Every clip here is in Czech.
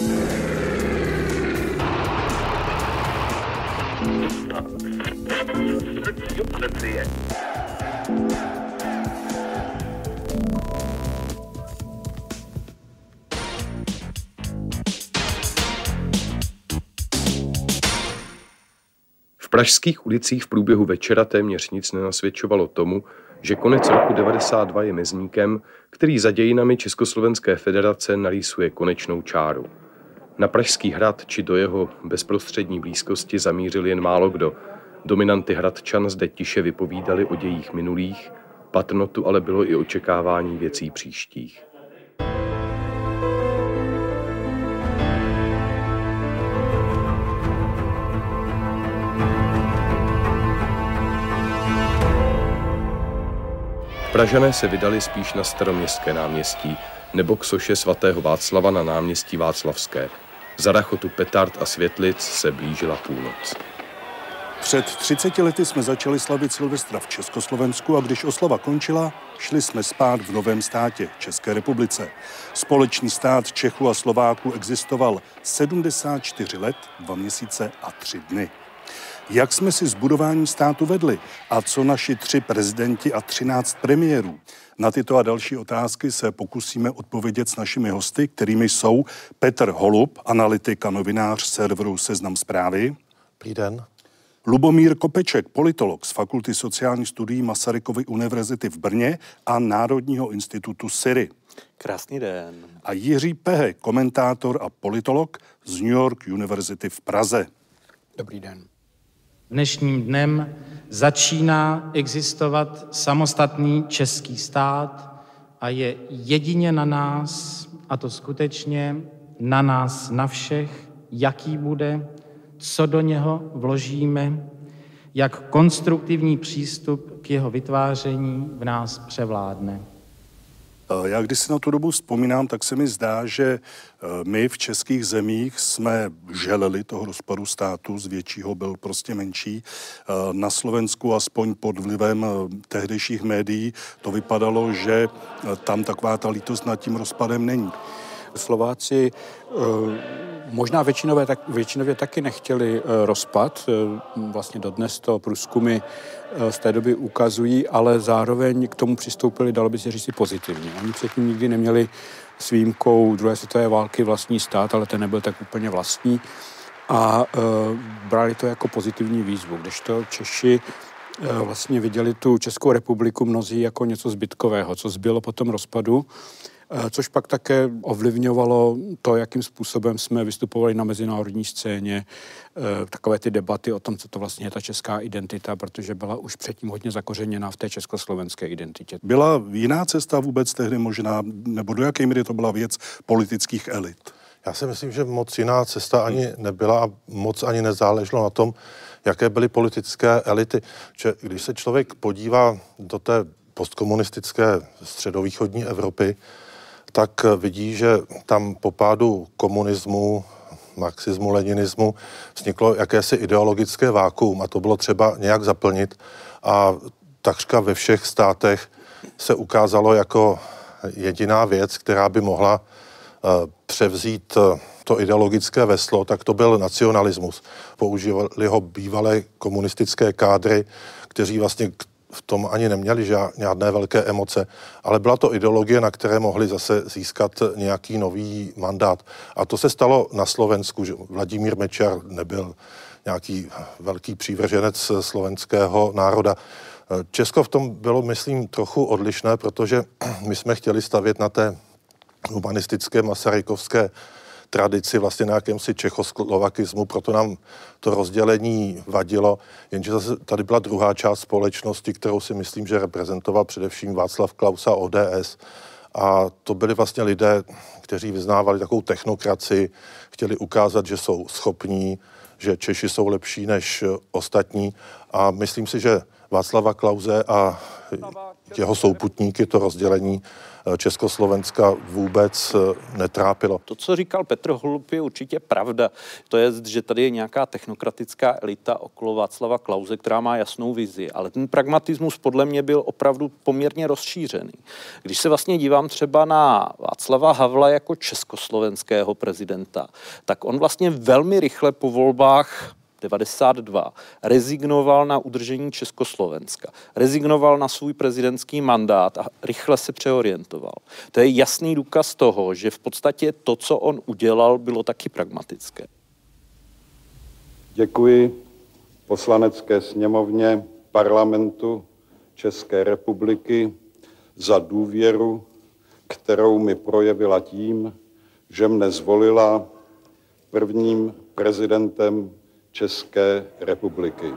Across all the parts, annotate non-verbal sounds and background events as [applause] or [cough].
V pražských ulicích v průběhu večera téměř nic nenasvědčovalo tomu, že konec roku 92 je mezníkem, který za dějinami Československé federace narýsuje konečnou čáru. Na Pražský hrad či do jeho bezprostřední blízkosti zamířil jen málo kdo. Dominanty Hradčan zde tiše vypovídali o dějích minulých, patrnotu ale bylo i očekávání věcí příštích. Pražané se vydali spíš na staroměstské náměstí nebo k soše svatého Václava na náměstí Václavské. Za rachotu petard a světlic se blížila půlnoc. Před 30 lety jsme začali slavit Silvestra v Československu a když oslava končila, šli jsme spát v novém státě, České republice. Společný stát Čechů a Slováků existoval 74 let, 2 měsíce a 3 dny. Jak jsme si s budováním státu vedli a co naši tři prezidenti a 13 premiérů? Na tyto a další otázky se pokusíme odpovědět s našimi hosty, kterými jsou Petr Holub, analytik a novinář serveru Seznam zprávy. Dobrý den. Lubomír Kopeček, politolog z Fakulty sociálních studií Masarykovy univerzity v Brně a Národního institutu Syry. Krásný den. A Jiří Pehe, komentátor a politolog z New York University v Praze. Dobrý den. Dnešním dnem začíná existovat samostatný český stát a je jedině na nás, a to skutečně na nás, na všech, jaký bude, co do něho vložíme, jak konstruktivní přístup k jeho vytváření v nás převládne. Já když si na tu dobu vzpomínám, tak se mi zdá, že e, my v českých zemích jsme želeli toho rozpadu státu, z většího byl prostě menší. E, na Slovensku, aspoň pod vlivem tehdejších médií, to vypadalo, že tam taková ta lítost nad tím rozpadem není. Slováci možná většinově, tak, většinově taky nechtěli rozpad. Vlastně dodnes to průzkumy z té doby ukazují, ale zároveň k tomu přistoupili, dalo by se říct, pozitivně. Oni předtím nikdy neměli s výjimkou druhé světové války vlastní stát, ale ten nebyl tak úplně vlastní a e, brali to jako pozitivní výzvu, kdežto Češi e, vlastně viděli tu Českou republiku mnozí jako něco zbytkového, co zbylo po tom rozpadu což pak také ovlivňovalo to, jakým způsobem jsme vystupovali na mezinárodní scéně, eh, takové ty debaty o tom, co to vlastně je ta česká identita, protože byla už předtím hodně zakořeněná v té československé identitě. Byla jiná cesta vůbec tehdy možná, nebo do jaké míry to byla věc politických elit? Já si myslím, že moc jiná cesta ani nebyla a moc ani nezáleželo na tom, jaké byly politické elity. Že když se člověk podívá do té postkomunistické středovýchodní Evropy, tak vidí, že tam po pádu komunismu, marxismu, leninismu vzniklo jakési ideologické vákuum a to bylo třeba nějak zaplnit a takřka ve všech státech se ukázalo jako jediná věc, která by mohla eh, převzít eh, to ideologické veslo, tak to byl nacionalismus. Používali ho bývalé komunistické kádry, kteří vlastně v tom ani neměli žádné velké emoce, ale byla to ideologie, na které mohli zase získat nějaký nový mandát. A to se stalo na Slovensku, že Vladimír Mečar nebyl nějaký velký přívrženec slovenského národa. Česko v tom bylo, myslím, trochu odlišné, protože [clears throat] my jsme chtěli stavět na té humanistické masarykovské tradici vlastně na jakémsi čechoslovakismu, proto nám to rozdělení vadilo, jenže zase tady byla druhá část společnosti, kterou si myslím, že reprezentoval především Václav Klausa ODS, a to byli vlastně lidé, kteří vyznávali takovou technokraci, chtěli ukázat, že jsou schopní, že Češi jsou lepší než ostatní. A myslím si, že Václava Klauze a Jeho souputníky to rozdělení eh, Československa vůbec eh, netrápilo. To, co říkal Petr Holub, je určitě pravda. To je, že tady je nějaká technokratická elita okolo Václava Klauze, která má jasnou vizi, ale ten pragmatismus podle mě byl opravdu poměrně rozšířený. Když se vlastně dívám třeba na Václava Havla jako československého prezidenta, tak on vlastně velmi rychle po volbách 92 rezignoval na udržení Československa, rezignoval na svůj prezidentský mandát a rychle se přeorientoval. To je jasný důkaz toho, že v podstatě to, co on udělal, bylo taky pragmatické. Děkuji poslanecké sněmovně parlamentu České republiky za důvěru, kterou mi projevila tím, že mne zvolila prvním prezidentem České republiky.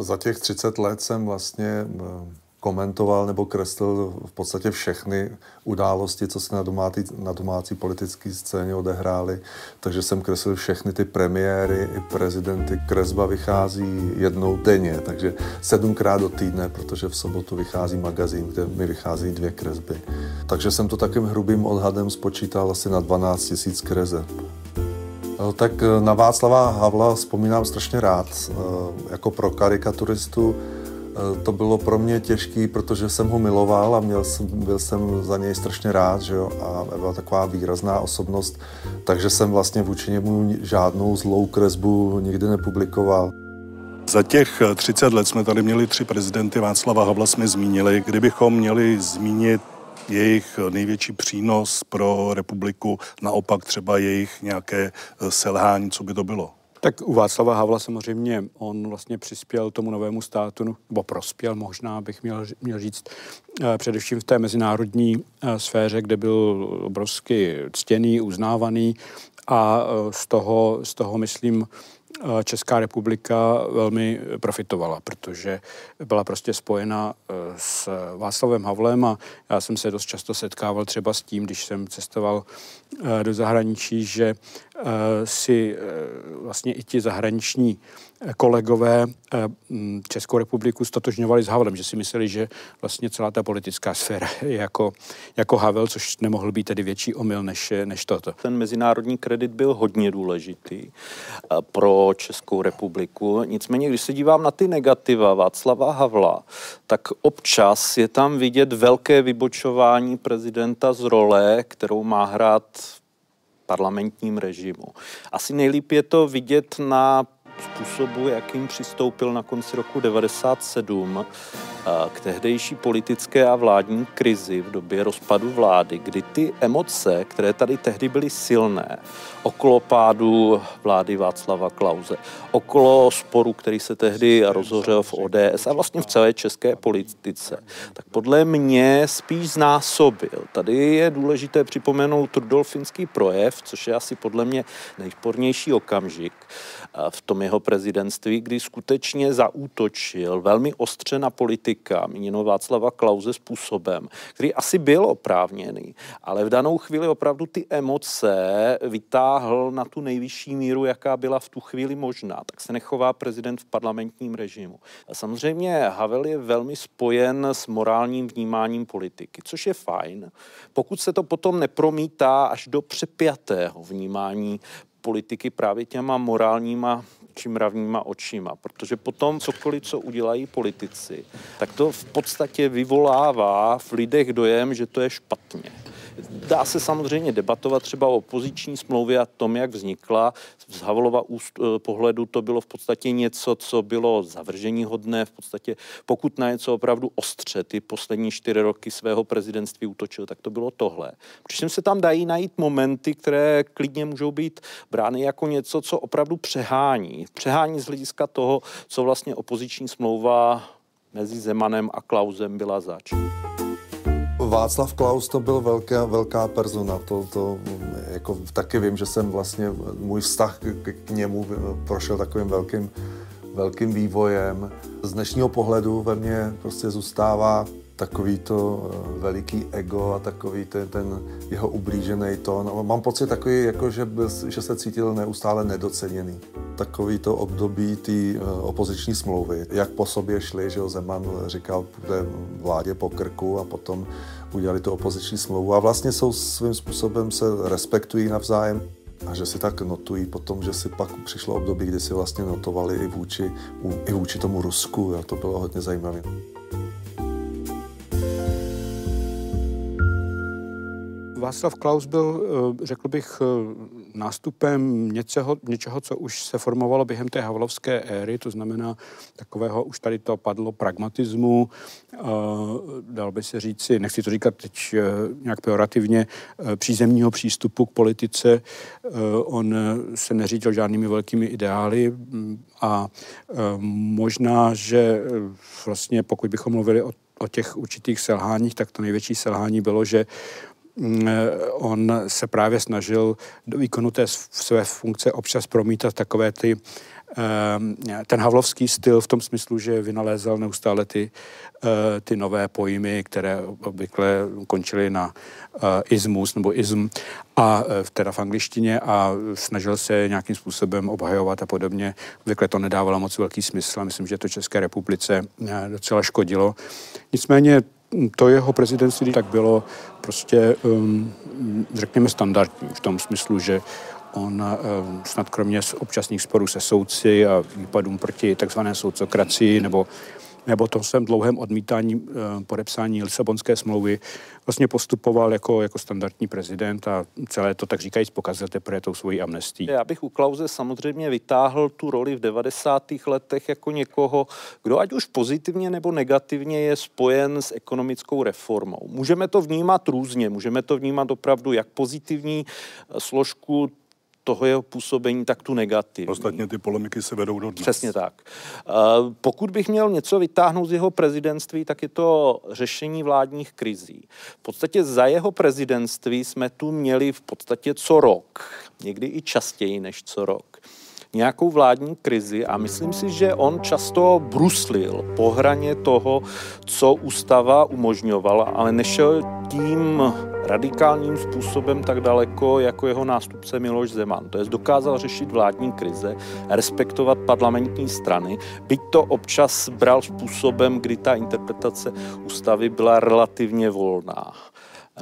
Za těch 30 let jsem vlastně eh, komentoval nebo kreslil v podstatě všechny události, co se na domácí, na domácí politické scéně odehrály. Takže jsem kreslil všechny ty premiéry i prezidenty. Kresba vychází jednou denně, takže sedmkrát do týdne, protože v sobotu vychází magazín, kde mi vychází dvě kresby. Takže jsem to takým hrubým odhadem spočítal asi na 12 000 kreseb. Eh, tak eh, na Václava Havla vzpomínám strašně rád. Eh, jako pro karikaturistu to bylo pro mě těžký, protože jsem ho miloval a měl jsem, byl jsem za něj strašně rád, že jo, a byla taková výrazná osobnost, takže jsem vlastně vůči němu žádnou zlou kresbu nikdy nepublikoval. Za těch 30 let jsme tady měli tři prezidenty, Václava Havla jsme zmínili. Kdybychom měli zmínit jejich největší přínos pro republiku, naopak třeba jejich nějaké eh, selhání, co by to bylo? Tak u Václava Havla samozřejmě on vlastně přispěl tomu novému státu, nebo prospěl možná, bych měl, měl říct, eh, především v té mezinárodní eh, sféře, kde byl obrovsky ctěný, uznávaný a z toho, z toho myslím, Česká republika velmi profitovala, protože byla prostě spojena e, s Václavem Havlem a já jsem se dost často setkával třeba s tím, když jsem cestoval e, do zahraničí, že e, si vlastně i ti zahraniční kolegové eh, Českou republiku stotožňovali s Havlem, že si mysleli, že vlastně celá ta politická sféra [laughs] je jako, jako Havel, což nemohl být tedy větší omyl než, než toto. Ten mezinárodní kredit byl hodně důležitý eh, pro Českou republiku. Nicméně, když se dívám na ty negativa Václava Havla, tak občas je tam vidět velké vybočování prezidenta z role, kterou má hrát parlamentním režimu. Asi nejlíp je to vidět na způsobu, jakým přistoupil na konci roku 97 k tehdejší politické a vládní krizi v době rozpadu vlády, kdy ty emoce, které tady tehdy byly silné, okolo pádu vlády Václava Klauze, okolo sporu, který se tehdy rozhořel v ODS a vlastně v celé české politice, tak podle mě spíš znásobil. Tady je důležité připomenout Rudolfinský projev, což je asi podle mě nejspornější okamžik v tom jeho prezidentství, kdy skutečně zaútočil velmi ostře na politika, míněno Václava Klauze způsobem, který asi byl oprávněný, ale v danou chvíli opravdu ty emoce vytáhl na tu nejvyšší míru, jaká byla v tu chvíli možná. Tak se nechová prezident v parlamentním režimu. A samozřejmě Havel je velmi spojen s morálním vnímáním politiky, což je fajn, pokud se to potom nepromítá až do přepjatého vnímání politiky právě těma morálníma či mravníma očima, protože potom cokoliv, co udělají politici, tak to v podstatě vyvolává v lidech dojem, že to je špatně. Dá se samozřejmě debatovat třeba o opoziční smlouvě a tom, jak vznikla. Z Havlova úst, eh, pohledu to bylo v podstatě něco, co bylo zavržení hodné. V podstatě pokud na něco opravdu ostře ty poslední čtyři roky svého prezidentství útočil, tak to bylo tohle. Přičem se tam dají najít momenty, které klidně můžou být brány jako něco, co opravdu přehání. Přehání z hlediska toho, co vlastně opoziční smlouva mezi Zemanem a Klausem byla zač. Václav Klaus to byl velká, velká persona. To, to jako taky vím, že jsem vlastně, můj vztah k, k němu prošel takovým velkým, velkým vývojem. Z dnešního pohledu ve mně prostě zůstává takový to eh, veliký ego a takový ten, ten jeho ublížený tón. Mám pocit takový, jako že, byl, že se cítil neustále nedoceněný. Takový to období té eh, opoziční smlouvy, jak po sobě šli, že jo, Zeman říkal, půjde vládě po krku a potom udělali tu opoziční smlouvu a vlastně jsou svým způsobem se respektují navzájem a že si tak notují potom, že si pak přišlo období, kdy si vlastně notovali i vůči, i vůči tomu Rusku a to bylo hodně zajímavé. Václav Klaus byl, eh, řekl bych, eh, nástupem něčeho, něčeho, co už se formovalo během té havlovské éry, to znamená takového, už tady to padlo, pragmatismu, eh, dal by se říci, nechci to říkat teď nějak pejorativně, přízemního přístupu k politice. On se neřídil žádnými velkými ideály mm, a možná, že vlastně pokud bychom mluvili o o těch určitých selháních, tak to největší selhání bylo, že on se právě snažil do výkonu té své funkce občas promítat takové ty ehm, ten havlovský styl v tom smyslu, že vynalézal neustále ty, eh, ty nové pojmy, které obvykle končily na eh, ismus nebo ism, a eh, teda v angličtině a snažil se nějakým způsobem obhajovat a podobně. Obvykle to nedávalo moc velký smysl a myslím, že to České republice docela škodilo. Nicméně to jeho prezidentství tak bylo prostě, um, řekněme, standardní v tom smyslu, že on um, snad kromě občasných sporů se soudci a výpadům proti takzvané soudcokracii nebo nebo tom svém dlouhém odmítání eh, podepsání Lisabonské smlouvy vlastně postupoval jako, jako standardní prezident a celé to tak říkajíc pokazil teprve tou svojí amnestí. Já bych u Klauze samozřejmě vytáhl tu roli v 90. letech jako někoho, kdo ať už pozitivně nebo negativně je spojen s ekonomickou reformou. Můžeme to vnímat různě, můžeme to vnímat opravdu jak pozitivní složku toho jeho působení, tak tu negativní. Ostatně ty polemiky se vedou do dnes. Přesně tak. Pokud bych měl něco vytáhnout z jeho prezidentství, tak je to řešení vládních krizí. V podstatě za jeho prezidentství jsme tu měli v podstatě co rok, někdy i častěji než co rok nějakou vládní krizi a myslím si, že on často bruslil po hraně toho, co ústava umožňovala, ale nešel tím radikálním způsobem tak daleko jako jeho nástupce Miloš Zeman. To je dokázal řešit vládní krize, respektovat parlamentní strany, byť to občas bral způsobem, kdy ta interpretace ústavy byla relativně volná.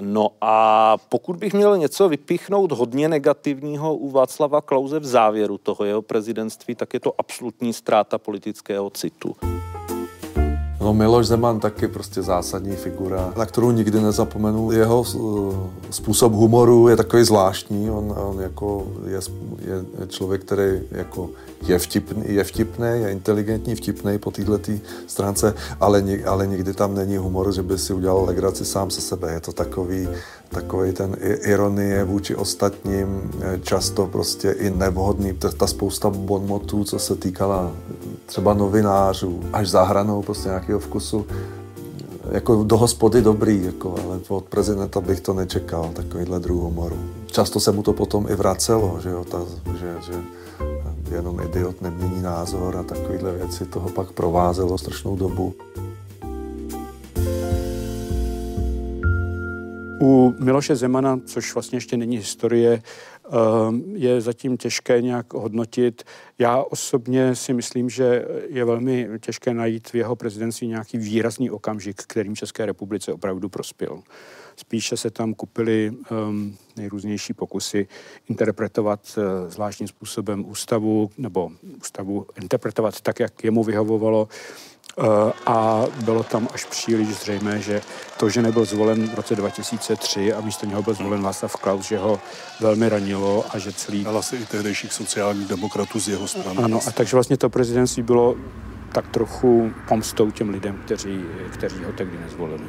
No a pokud bych měl něco vypíchnout hodně negativního u Václava Klauze v závěru toho jeho prezidentství, tak je to absolutní ztráta politického citu. No Miloš Zeman taky prostě zásadní figura, na kterou nikdy nezapomenu. Jeho eh, způsob humoru je takový zvláštní. On, on jako je, je člověk, který jako je vtipný, je vtipný, je inteligentní, vtipný po této stránce, ale, ale nikdy tam není humor, že by si udělal legraci sám se sebe. Je to takový, takový ten ironie vůči ostatním, eh, často prostě i nevhodný. Ta spousta bonmotů, co se týkala třeba novinářů, až za hranou prostě nějakého vkusu, jako do hospody dobrý, jako, ale od prezidenta bych to nečekal, takovýhle druh humoru. Často se mu to potom i vracelo, že, jo, ta, že, že jenom idiot nemění názor a takovéhle věci toho pak provázelo strašnou dobu. U Miloše Zemana, což vlastně ještě není historie, je zatím těžké nějak hodnotit. Já osobně si myslím, že je velmi těžké najít v jeho prezidentství nějaký výrazný okamžik, kterým České republice opravdu prospěl. Spíše se tam kupily um, nejrůznější pokusy interpretovat uh, zvláštním způsobem ústavu, nebo ústavu interpretovat tak, jak jemu vyhovovalo. Eh, a bylo tam až příliš zřejmé, že to, že nebyl zvolen v roce 2003 a místo něho byl zvolen Václav Klaus, že ho velmi ranilo a že celý... Hlasy i tehdejších sociálních demokratů z jeho strany. Ano, a takže vlastně to prezidentství bylo tak trochu pomstou těm lidem, kteří, kteří ho tehdy nezvolili.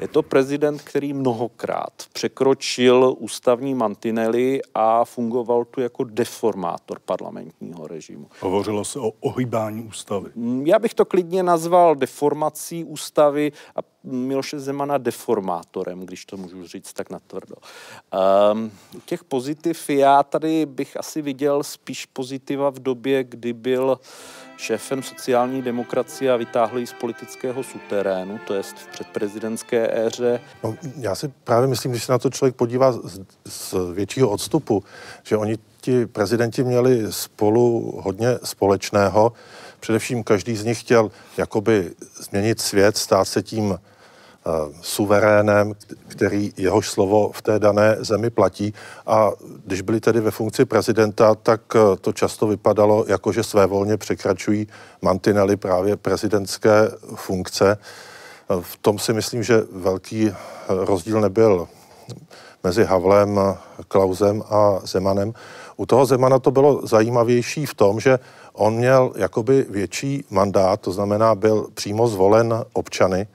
Je to prezident, který mnohokrát překročil ústavní mantinely a fungoval tu jako deformátor parlamentního režimu. Hovořilo se o ohýbání ústavy. Mm, já bych to klidně nazval deformací ústavy a Miloše Zemana deformátorem, když to můžu říct tak natvrdo. Um, těch pozitiv já tady bych asi viděl spíš pozitiva v době, kdy byl šéfem sociální demokracie a vytáhl ji z politického suterénu, to jest v předprezidentské éře. No, já si právě myslím, když se na to člověk podívá z, z většího odstupu, že oni ti prezidenti měli spolu hodně společného. Především každý z nich chtěl jakoby změnit svět, stát se tím suverénem, který jehož slovo v té dané zemi platí. A když byli tedy ve funkci prezidenta, tak eh, to často vypadalo jako, že své volně překračují mantinely právě prezidentské funkce. Eh, v tom si myslím, že velký rozdíl nebyl mezi Havlem, Klausem a Zemanem. U toho Zemana to bylo zajímavější v tom, že on měl jakoby větší mandát, to znamená byl přímo zvolen občany,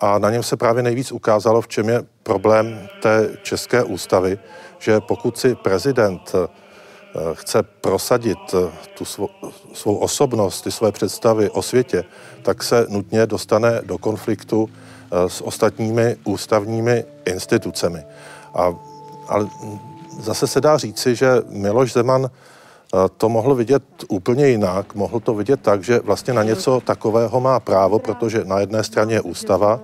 a na něm se právě nejvíc ukázalo, v čem je problém té české ústavy, že pokud si prezident eh, chce prosadit eh, tu svou, svou osobnost, ty své představy o světě, tak se nutně dostane do konfliktu eh, s ostatními ústavními institucemi. A, ale zase se dá říci, že Miloš Zeman to mohl vidět úplně jinak. Mohl to vidět tak, že vlastně na něco takového má právo, protože na jedné straně je ústava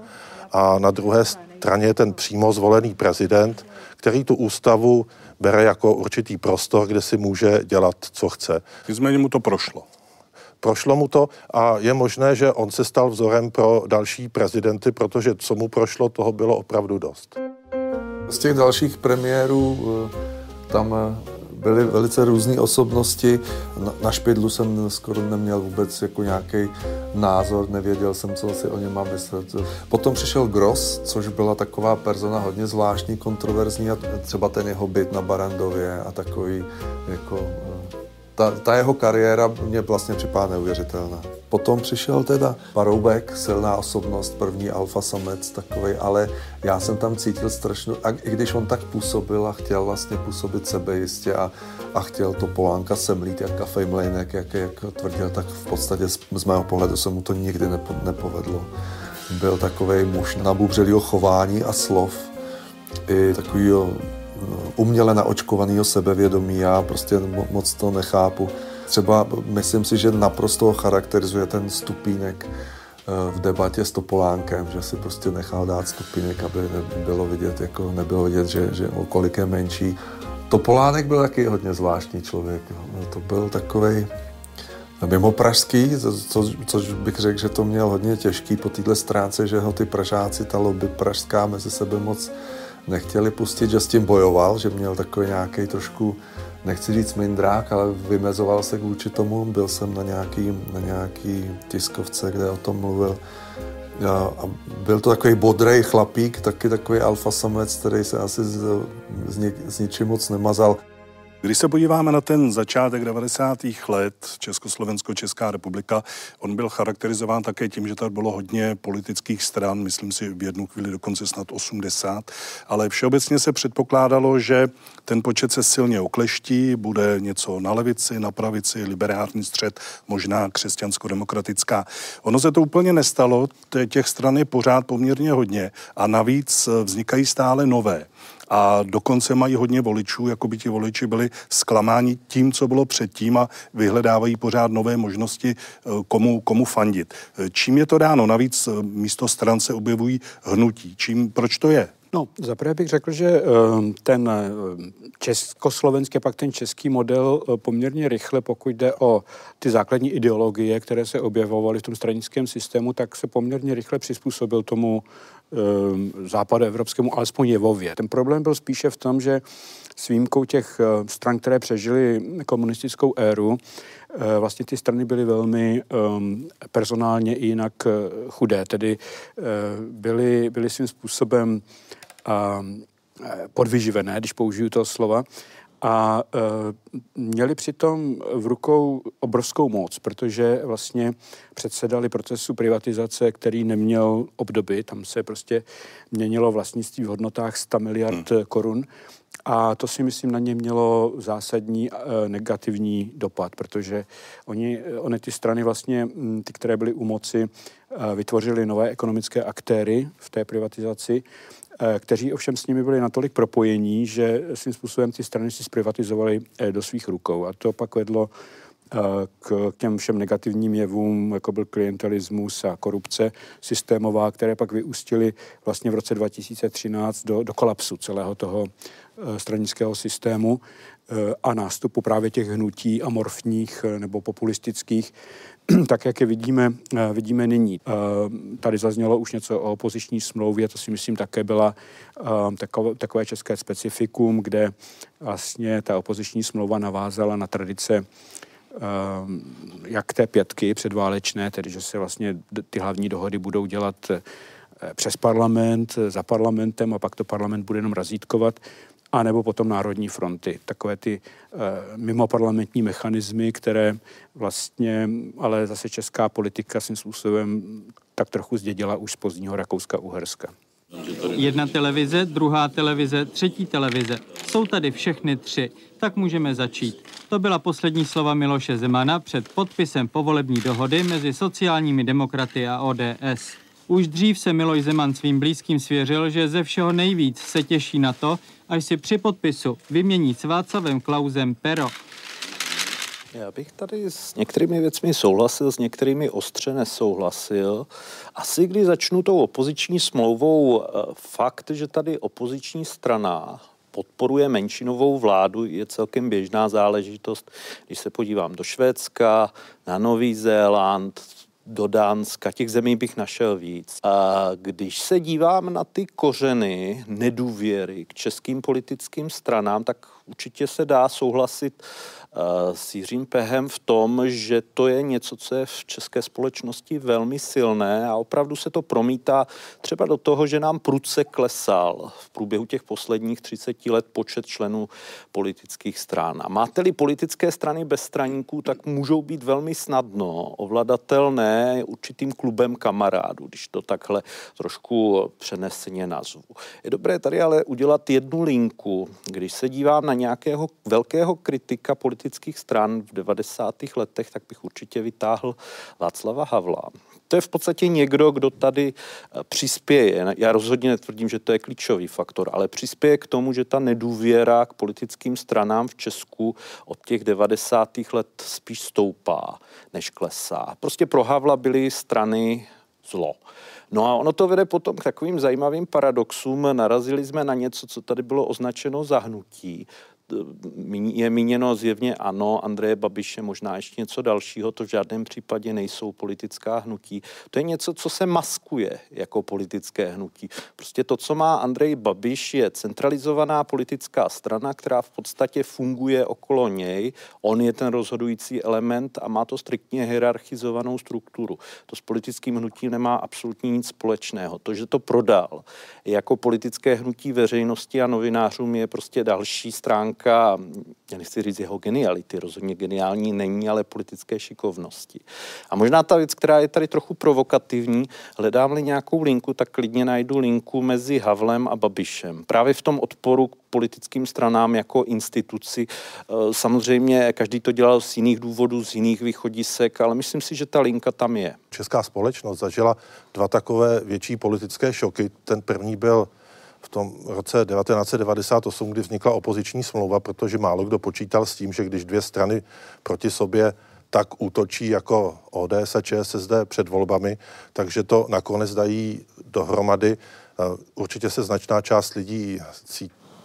a na druhé straně je ten přímo zvolený prezident, který tu ústavu bere jako určitý prostor, kde si může dělat, co chce. Nicméně mu to prošlo. Prošlo mu to a je možné, že on se stal vzorem pro další prezidenty, protože co mu prošlo, toho bylo opravdu dost. Z těch dalších premiérů eh, tam eh, byly velice různé osobnosti. Na, na Špidlu jsem skoro neměl vůbec jako nějaký názor, nevěděl jsem, co si o něm mám myslet. Potom přišel Gross, což byla taková persona hodně zvláštní, kontroverzní a třeba ten jeho byt na Barandově a takový jako ta, ta jeho kariéra mě vlastně připadá neuvěřitelná. Potom přišel teda Paroubek, silná osobnost, první alfa samec takový, ale já jsem tam cítil strašnou, a i když on tak působil a chtěl vlastně působit sebejistě a, a chtěl to Polánka semlít jak kafej mlejnek, jak, jak tvrdil, tak v podstatě z, z mého pohledu se mu to nikdy nepo, nepovedlo. Byl takový muž nabubřelého chování a slov, i takovýho uměle naočkovaného sebevědomí. Já prostě moc to nechápu. Třeba myslím si, že naprosto charakterizuje ten stupínek eh, v debatě s Topolánkem, že si prostě nechal dát stupínek, aby nebylo vidět, jako nebylo vidět, že, že o kolik je menší. Topolánek byl taky hodně zvláštní člověk. No, to byl takový mimo pražský, co, což bych řekl, že to měl hodně těžký po této stránce, že ho ty Pražáci, ta lobby pražská mezi sebe moc nechtěli pustit, že s tím bojoval, že měl takový nějaký trošku, nechci říct mindrák, ale vymezoval se vůči tomu. Byl jsem na nějaký, na nějaký tiskovce, kde o tom mluvil. A byl to takový bodrej chlapík, taky takový alfa samec, který se asi s, ně, s ničím moc nemazal. Když se podíváme na ten začátek 90. let Československo-Česká republika, on byl charakterizován také tím, že tady bylo hodně politických stran, myslím si v jednu chvíli dokonce snad 80, ale všeobecně se předpokládalo, že ten počet se silně okleští, bude něco na levici, na pravici, liberální střed, možná křesťansko-demokratická. Ono se to úplně nestalo, těch stran je pořád poměrně hodně a navíc vznikají stále nové a dokonce mají hodně voličů, jako by ti voliči byli zklamáni tím, co bylo předtím a vyhledávají pořád nové možnosti, eh, komu, komu fandit. Eh, čím je to dáno? Navíc eh, místo stran se objevují hnutí. Čím, proč to je? No, zaprvé bych řekl, že ten československý, pak ten český model poměrně rychle, pokud jde o ty základní ideologie, které se objevovaly v tom stranickém systému, tak se poměrně rychle přizpůsobil tomu západoevropskému, alespoň jevově. Ten problém byl spíše v tom, že s výjimkou těch eh, stran, které přežily komunistickou éru, eh, vlastně ty strany byly velmi personálně i jinak chudé, tedy byly, byly svým způsobem podvyživené, když použiju to slova, a e, měli přitom v rukou obrovskou moc, protože vlastně předsedali procesu privatizace, který neměl obdoby, tam se prostě měnilo vlastnictví v hodnotách 100 miliard hmm. korun. A to si myslím na ně mělo zásadní e, negativní dopad, protože oni, oni ty strany vlastně, ty, které byly u moci, e, vytvořili nové ekonomické aktéry v té privatizaci kteří ovšem s nimi byli natolik propojení, že svým způsobem ty strany si zprivatizovaly do svých rukou. A to pak vedlo k těm všem negativním jevům, jako byl klientelismus a korupce systémová, které pak vyústily vlastně v roce 2013 do, do kolapsu celého toho eh, stranického systému eh, a nástupu právě těch hnutí amorfních eh, nebo populistických, [clears throat] tak jak je vidíme, vidíme nyní. Tady zaznělo už něco o opoziční smlouvě, to si myslím také byla takové, české specifikum, kde vlastně ta opoziční smlouva navázala na tradice jak té pětky předválečné, tedy že se vlastně ty hlavní dohody budou dělat eh, přes parlament, za parlamentem a pak to parlament bude jenom razítkovat, anebo potom národní fronty. Takové ty uh, mimoparlamentní mechanismy, které vlastně, ale zase česká politika svým způsobem tak trochu zdědila už z pozdního Rakouska-Uherska. Jedna televize, druhá televize, třetí televize. Jsou tady všechny tři, tak můžeme začít. To byla poslední slova Miloše Zemana před podpisem povolební dohody mezi sociálními demokraty a ODS. Už dřív se Miloš Zeman svým blízkým svěřil, že ze všeho nejvíc se těší na to, až si při podpisu vymění s Václavem Klausem pero. Já bych tady s některými věcmi souhlasil, s některými ostře nesouhlasil. Asi když začnu tou opoziční smlouvou, eh, fakt, že tady opoziční strana podporuje menšinovou vládu, je celkem běžná záležitost. Když se podívám do Švédska, na Nový Zéland, do Dánska, těch zemí bych našel víc. A když se dívám na ty kořeny nedůvěry k českým politickým stranám, tak určitě se dá souhlasit s Jiřím Pehem v tom, že to je něco, co je v české společnosti velmi silné a opravdu se to promítá třeba do toho, že nám prudce klesal v průběhu těch posledních 30 let počet členů politických stran. A máte-li politické strany bez straníků, tak můžou být velmi snadno ovladatelné určitým klubem kamarádů, když to takhle trošku přeneseně nazvu. Je dobré tady ale udělat jednu linku, když se dívám na nějakého velkého kritika politického politických stran v 90. letech, tak bych určitě vytáhl Václava Havla. To je v podstatě někdo, kdo tady eh, přispěje. Já rozhodně netvrdím, že to je klíčový faktor, ale přispěje k tomu, že ta nedůvěra k politickým stranám v Česku od těch 90. let spíš stoupá, než klesá. Prostě pro Havla byly strany zlo. No a ono to vede potom k takovým zajímavým paradoxům. Narazili jsme na něco, co tady bylo označeno za hnutí je míněno zjevně ano, Andreje Babiše, možná ještě něco dalšího, to v žádném případě nejsou politická hnutí. To je něco, co se maskuje jako politické hnutí. Prostě to, co má Andrej Babiš, je centralizovaná politická strana, která v podstatě funguje okolo něj. On je ten rozhodující element a má to striktně hierarchizovanou strukturu. To s politickým hnutím nemá absolutně nic společného. To, že to prodal jako politické hnutí veřejnosti a novinářům je prostě další stránka stránka, já nechci říct jeho geniality, rozhodně geniální není, ale politické šikovnosti. A možná ta věc, která je tady trochu provokativní, hledám-li nějakou linku, tak klidně najdu linku mezi Havlem a Babišem. Právě v tom odporu k politickým stranám jako instituci. Eh, samozřejmě každý to dělal z jiných důvodů, z jiných východisek, ale myslím si, že ta linka tam je. Česká společnost zažila dva takové větší politické šoky. Ten první byl v tom roce 1998, kdy vznikla opoziční smlouva, protože málo kdo počítal s tím, že když dvě strany proti sobě tak útočí jako ODS a ČSSD před volbami, takže to nakonec dají dohromady. Eh, určitě se značná část lidí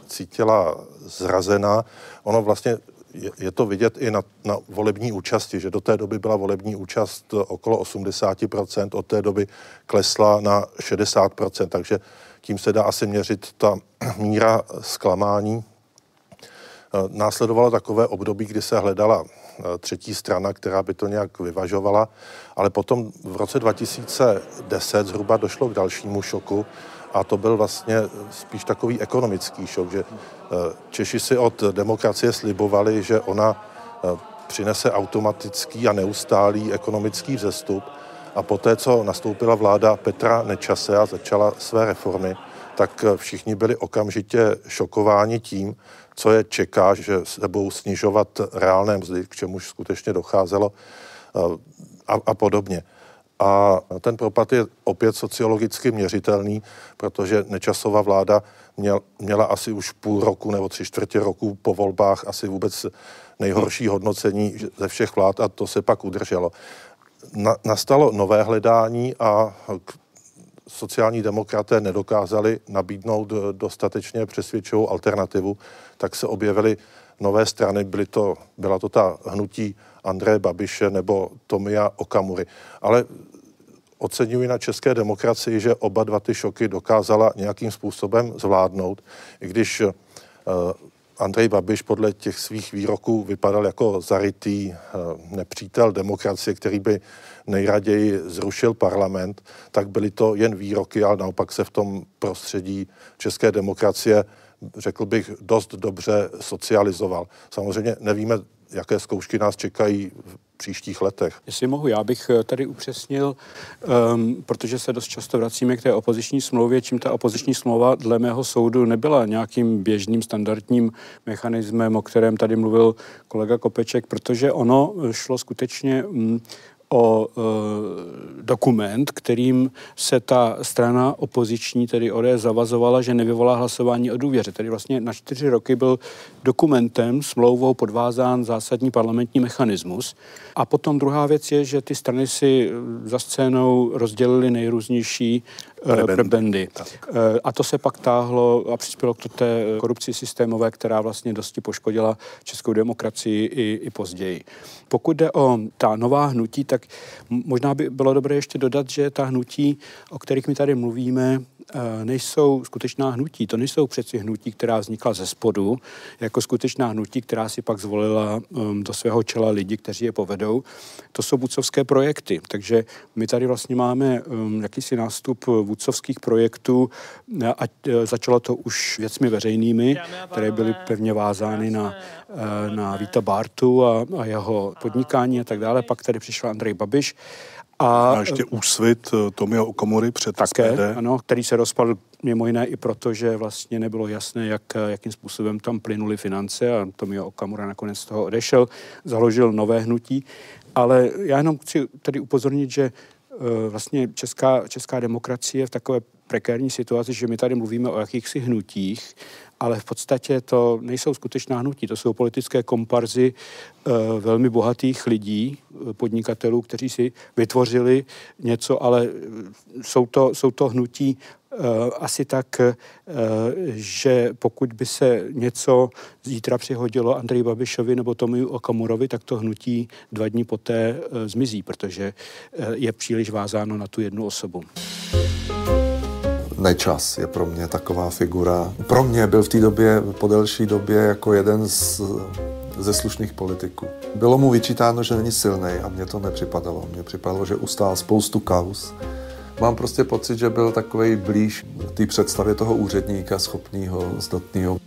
cítila zrazená. Ono vlastně je to vidět i na, na volební účasti, že do té doby byla volební účast okolo 80%, od té doby klesla na 60%, takže tím se dá asi měřit ta míra zklamání. Eh, následovalo takové období, kdy se hledala eh, třetí strana, která by to nějak vyvažovala, ale potom v roce 2010 zhruba došlo k dalšímu šoku a to byl vlastně spíš takový ekonomický šok, že eh, Češi si od demokracie slibovali, že ona přinese automatický a neustálý ekonomický vzestup a poté, co nastoupila vláda Petra Nečase a začala své reformy, tak všichni byli okamžitě šokováni tím, co je čeká, že se budou snižovat reálné mzdy, k čemuž skutečně docházelo eh, a, a podobně. A ten propad je opět sociologicky měřitelný, protože nečasová vláda měl, měla asi už půl roku nebo tři čtvrtě roku po volbách asi vůbec nejhorší hodnocení ze všech vlád a to se pak udrželo. Na, nastalo nové hledání a sociální demokraté nedokázali nabídnout dostatečně přesvědčivou alternativu, tak se objevily nové strany, byly to, byla to ta hnutí Andreje Babiše nebo Tomia Okamury. Ale oceňuji na české demokracii, že oba dva ty šoky dokázala nějakým způsobem zvládnout, i když uh, Andrej Babiš podle těch svých výroků vypadal jako zarytý uh, nepřítel demokracie, který by nejraději zrušil parlament, tak byly to jen výroky, ale naopak se v tom prostředí české demokracie řekl bych, dost dobře socializoval. Samozřejmě nevíme, jaké zkoušky nás čekají v příštích letech. Jestli mohu, já bych eh, tady upřesnil, um, protože se dost často vracíme k té opoziční smlouvě, čím ta opoziční smlouva dle mého soudu nebyla nějakým běžným standardním mechanismem, o kterém tady mluvil kolega Kopeček, protože ono šlo skutečně um, o e, dokument, kterým se ta strana opoziční, tedy ODS, zavazovala, že nevyvolá hlasování o důvěře. Tedy vlastně na čtyři roky byl dokumentem, smlouvou podvázán zásadní parlamentní mechanismus. A potom druhá věc je, že ty strany si za scénou rozdělily nejrůznější prebendy. prebendy. A to se pak táhlo a přispělo k té korupci systémové, která vlastně dosti poškodila českou demokracii i, i později. Pokud jde o ta nová hnutí, tak možná by bylo dobré ještě dodat, že ta hnutí, o kterých my tady mluvíme, Eh, nejsou skutečná hnutí. To nejsou přeci hnutí, která vznikla ze spodu, jako skutečná hnutí, která si pak zvolila um, do svého čela lidi, kteří je povedou. To jsou vůdcovské projekty. Takže my tady vlastně máme um, jakýsi nástup vůdcovských projektů, eh, ať uh, začalo to už věcmi veřejnými, které byly pevně vázány na, na Víta Bartu a, a jeho podnikání a tak dále. Pak tady přišel Andrej Babiš a, a ještě úsvit eh, Tomia Okamury před také, SPD. ano, který se rozpadl mimo jiné i proto, že vlastně nebylo jasné, jak, jakým způsobem tam plynuly finance a Tomio Okamura nakonec z toho odešel, založil nové hnutí. Ale já jenom chci tady upozornit, že vlastně česká, česká demokracie v takové prekérní situaci, že my tady mluvíme o jakýchsi hnutích, ale v podstatě to nejsou skutečná hnutí, to jsou politické komparzy e, velmi bohatých lidí, eh, podnikatelů, kteří si vytvořili něco, ale eh, jsou to, jsou to hnutí asi tak, že pokud by se něco zítra přihodilo Andrej Babišovi nebo Tomiu Okamurovi, tak to hnutí dva dní poté zmizí, protože je příliš vázáno na tu jednu osobu. Nečas je pro mě taková figura. Pro mě byl v té době, po delší době, jako jeden z, ze slušných politiků. Bylo mu vyčítáno, že není silný a mně to nepřipadalo. Mně připadalo, že ustál spoustu kaus. Mám prostě pocit, že byl takový blíž té představě toho úředníka, schopného, zdatného.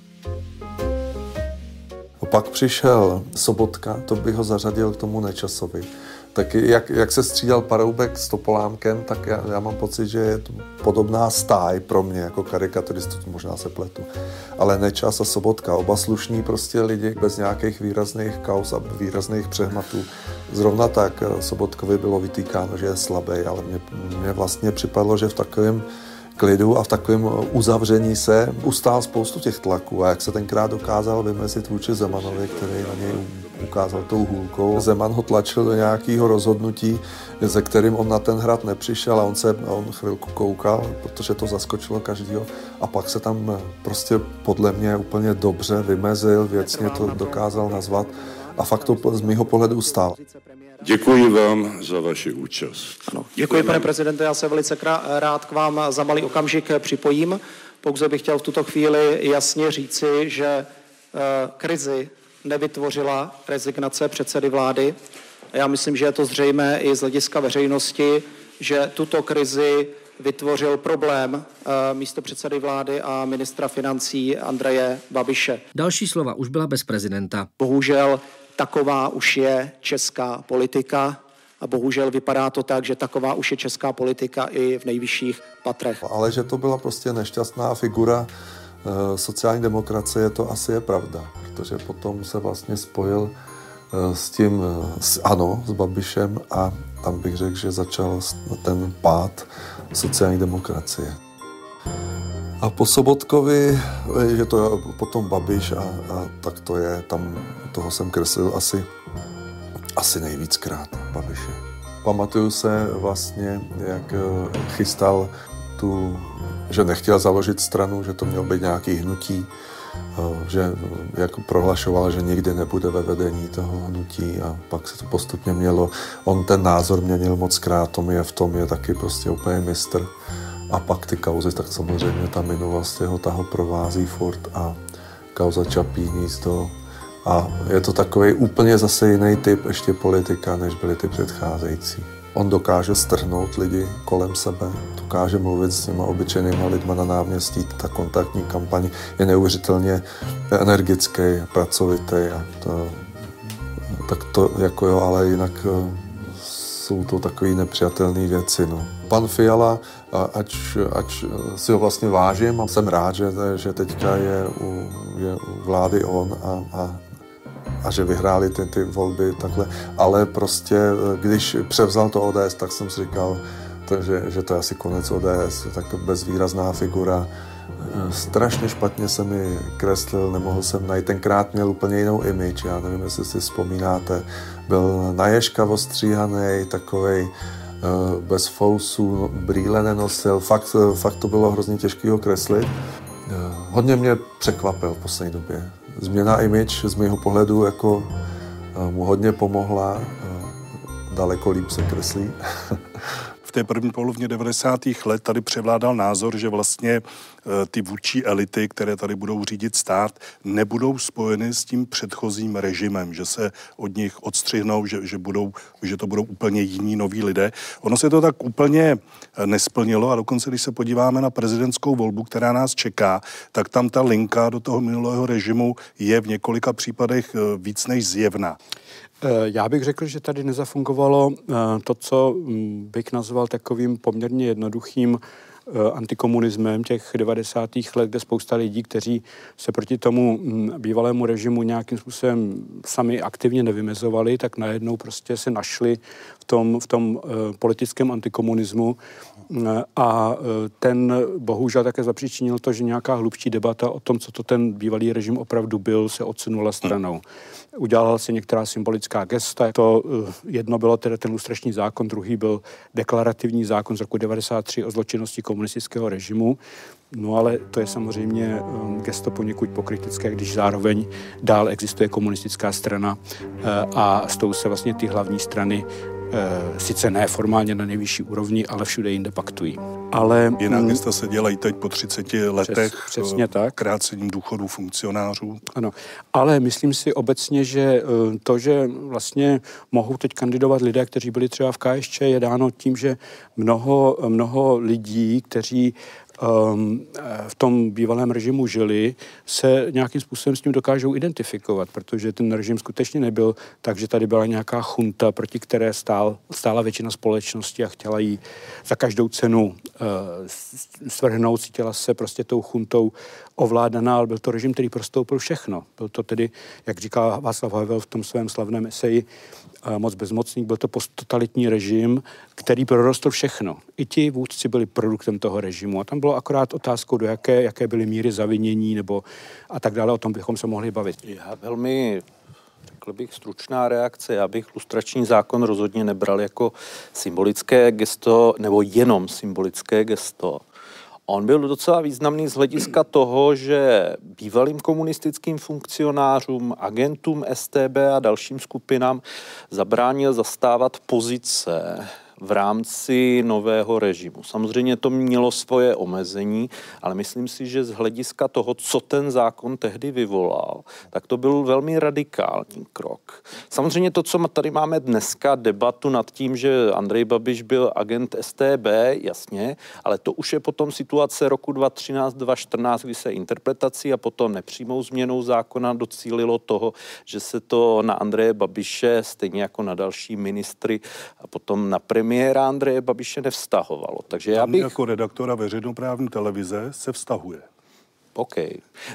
Pak přišel Sobotka, to bych ho zařadil k tomu Nečasovi tak jak, jak se střídal Paroubek s Topolámkem, tak já, já mám pocit, že je to podobná stáj pro mě jako karikaturistu, možná se pletu. Ale Nečas a Sobotka, oba slušní prostě lidi bez nějakých výrazných kaus a výrazných přehmatů. Zrovna tak eh, Sobotkovi bylo vytýkáno, že je slabý, ale mně, mně vlastně připadlo, že v takovém klidu a v takovém eh, uzavření se ustál spoustu těch tlaků a jak se tenkrát dokázal vymezit vůči Zemanovi, který na něj ukázal tou hůlkou. Zeman ho tlačil do nějakého rozhodnutí, ze kterým on na ten hrad nepřišel a on se on chvilku koukal, protože to zaskočilo každýho a pak se tam eh, prostě podle mě úplně dobře vymezil, věcně to dokázal nazvat a fakt to z mého pohledu stál. Děkuji vám za vaši účast. Ano, děkuji, pane prezidente. Já se velice rád k vám za malý okamžik připojím. Pouze bych chtěl v tuto chvíli jasně říci, že eh, krizi nevytvořila rezignace předsedy vlády. Já myslím, že je to zřejmé i z hlediska veřejnosti, že tuto krizi vytvořil problém eh, místo předsedy vlády a ministra financí Andreje Babiše. Další slova už byla bez prezidenta. Bohužel taková už je česká politika a bohužel vypadá to tak, že taková už je česká politika i v nejvyšších patrech. Ale že to byla prostě nešťastná figura sociální demokracie, to asi je pravda, protože potom se vlastně spojil s tím, s, ano, s Babišem a tam bych řekl, že začal ten pád sociální demokracie. A po Sobotkovi, že to je potom Babiš a, a tak to je, tam toho jsem kreslil asi, asi nejvíckrát Babiše. Pamatuju se vlastně, jak chystal tu, že nechtěl založit stranu, že to mělo být nějaký hnutí, že jako prohlašoval, že nikdy nebude ve vedení toho hnutí a pak se to postupně mělo, on ten názor měnil moc krát, Tom je v tom je taky prostě úplně mistr. A pak ty kauzy, tak samozřejmě ta minulost jeho taho provází furt a kauza Čapí hnízdo. A je to takový úplně zase jiný typ ještě politika, než byly ty předcházející. On dokáže strhnout lidi kolem sebe, dokáže mluvit s těma obyčejnýma lidma na náměstí. Ta kontaktní kampaň je neuvěřitelně energický, pracovitý a to, tak to jako jo, ale jinak eh, jsou to takové nepřijatelné věci. No. Pan Fiala, ať, ať si ho vlastně vážím a jsem rád, že, že teďka je u, je u vlády on a, a a že vyhráli ty, ty volby takhle. Ale prostě, když převzal to ODS, tak jsem si říkal, že, že to je asi konec ODS, tak bezvýrazná figura. Strašně špatně se mi kreslil, nemohl jsem najít. Tenkrát měl úplně jinou image, já nevím, jestli si vzpomínáte. Byl naježkavo stříhaný, takovej eh, bez fousů, brýle nenosil, fakt, fakt to bylo hrozně těžké ho kreslit. Eh, hodně mě překvapil v poslední době změna image z mého pohledu jako eh, mu hodně pomohla. Eh, daleko líp se kreslí. [laughs] v té první polovině 90. let tady převládal názor, že vlastně e, ty vůči elity, které tady budou řídit stát, nebudou spojeny s tím předchozím režimem, že se od nich odstřihnou, že, že, budou, že to budou úplně jiní noví lidé. Ono se to tak úplně e, nesplnilo a dokonce, když se podíváme na prezidentskou volbu, která nás čeká, tak tam ta linka do toho minulého režimu je v několika případech e, víc než zjevná. Eh, já bych řekl, že tady nezafungovalo eh, to, co mm, bych nazval takovým poměrně jednoduchým eh, antikomunismem těch 90. let, kde spousta lidí, kteří se proti tomu mm, bývalému režimu nějakým způsobem sami aktivně nevymezovali, tak najednou prostě se našli v tom, v tom politickém antikomunismu a ten bohužel také zapříčinil to, že nějaká hlubší debata o tom, co to ten bývalý režim opravdu byl, se odsunula stranou udělal si některá symbolická gesta. To eh, jedno bylo tedy ten lustrační zákon, druhý byl deklarativní zákon z roku 93 o zločinnosti komunistického režimu. No ale to je samozřejmě gesto poněkud pokrytické, když zároveň dál existuje komunistická strana a s tou se vlastně ty hlavní strany sice ne formálně na nejvyšší úrovni, ale všude jinde paktují. Ale, Jiná města mm, se dělají teď po 30 letech přes, přesně tak. krácením důchodů funkcionářů. Ano, ale myslím si obecně, že e, to, že vlastně mohou teď kandidovat lidé, kteří byli třeba v KSČ, je dáno tím, že mnoho, mnoho lidí, kteří v tom bývalém režimu žili, se nějakým způsobem s ním dokážou identifikovat, protože ten režim skutečně nebyl tak, že tady byla nějaká chunta, proti které stál, stála většina společnosti a chtěla jí za každou cenu uh, svrhnout, cítila se prostě tou chuntou ovládaná, ale byl to režim, který prostoupil všechno. Byl to tedy, jak říká Václav Havel v tom svém slavném eseji, moc bezmocný, byl to posttotalitní režim, který prorostl všechno. I ti vůdci byli produktem toho režimu a tam bylo akorát otázkou, do jaké, jaké byly míry zavinění nebo a tak dále, o tom bychom se mohli bavit. Já velmi řekl bych, stručná reakce. Já bych lustrační zákon rozhodně nebral jako symbolické gesto, nebo jenom symbolické gesto. On byl docela významný z hlediska toho, že bývalým komunistickým funkcionářům, agentům STB a dalším skupinám zabránil zastávat pozice v rámci nového režimu. Samozřejmě to mělo svoje omezení, ale myslím si, že z hlediska toho, co ten zákon tehdy vyvolal, tak to byl velmi radikální krok. Samozřejmě to, co tady máme dneska, debatu nad tím, že Andrej Babiš byl agent STB, jasně, ale to už je potom situace roku 2013, 2014, kdy se interpretací a potom nepřímou změnou zákona docílilo toho, že se to na Andreje Babiše, stejně jako na další ministry a potom na premiéra premiéra Andreje Babiše nevztahovalo. Takže já bych... Jako redaktora veřejnoprávní televize se vztahuje. OK.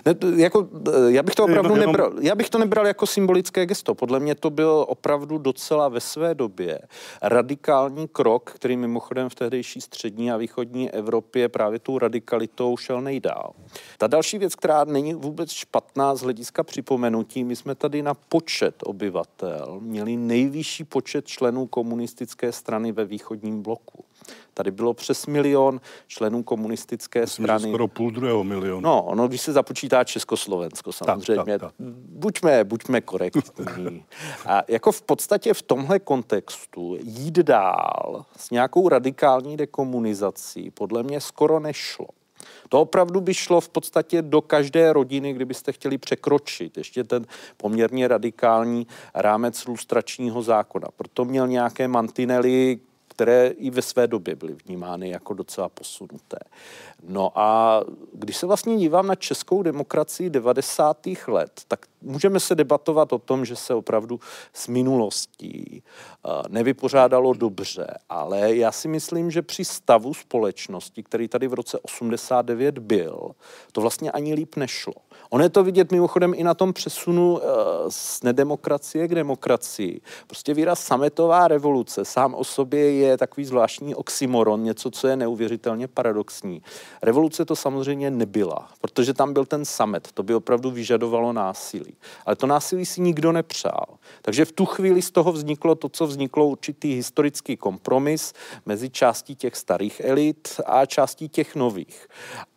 Ne, jako, já, bych to opravdu jenom, nebral, já bych to nebral jako symbolické gesto. Podle mě to byl opravdu docela ve své době radikální krok, který mimochodem v tehdejší střední a východní Evropě právě tou radikalitou šel nejdál. Ta další věc, která není vůbec špatná z hlediska připomenutí, my jsme tady na počet obyvatel měli nejvyšší počet členů komunistické strany ve východním bloku. Tady bylo přes milion členů komunistické Myslím, strany. skoro půl druhého milionu. No, ono, když se započítá Československo, samozřejmě. Tak, tak, tak. Buďme, buďme korektní. A jako v podstatě v tomhle kontextu jít dál s nějakou radikální dekomunizací podle mě skoro nešlo. To opravdu by šlo v podstatě do každé rodiny, kdybyste chtěli překročit ještě ten poměrně radikální rámec lustračního zákona. Proto měl nějaké mantinely, které i ve své době byly vnímány jako docela posunuté. No a když se vlastně dívám na českou demokracii 90. let, tak můžeme se debatovat o tom, že se opravdu s minulostí eh, nevypořádalo dobře, ale já si myslím, že při stavu společnosti, který tady v roce 89 byl, to vlastně ani líp nešlo. Ono je to vidět mimochodem i na tom přesunu eh, z nedemokracie k demokracii. Prostě výraz sametová revoluce sám o sobě je takový zvláštní oxymoron, něco, co je neuvěřitelně paradoxní. Revoluce to samozřejmě nebyla, protože tam byl ten samet, to by opravdu vyžadovalo násilí. Ale to násilí si nikdo nepřál. Takže v tu chvíli z toho vzniklo to, co vzniklo určitý historický kompromis mezi částí těch starých elit a částí těch nových.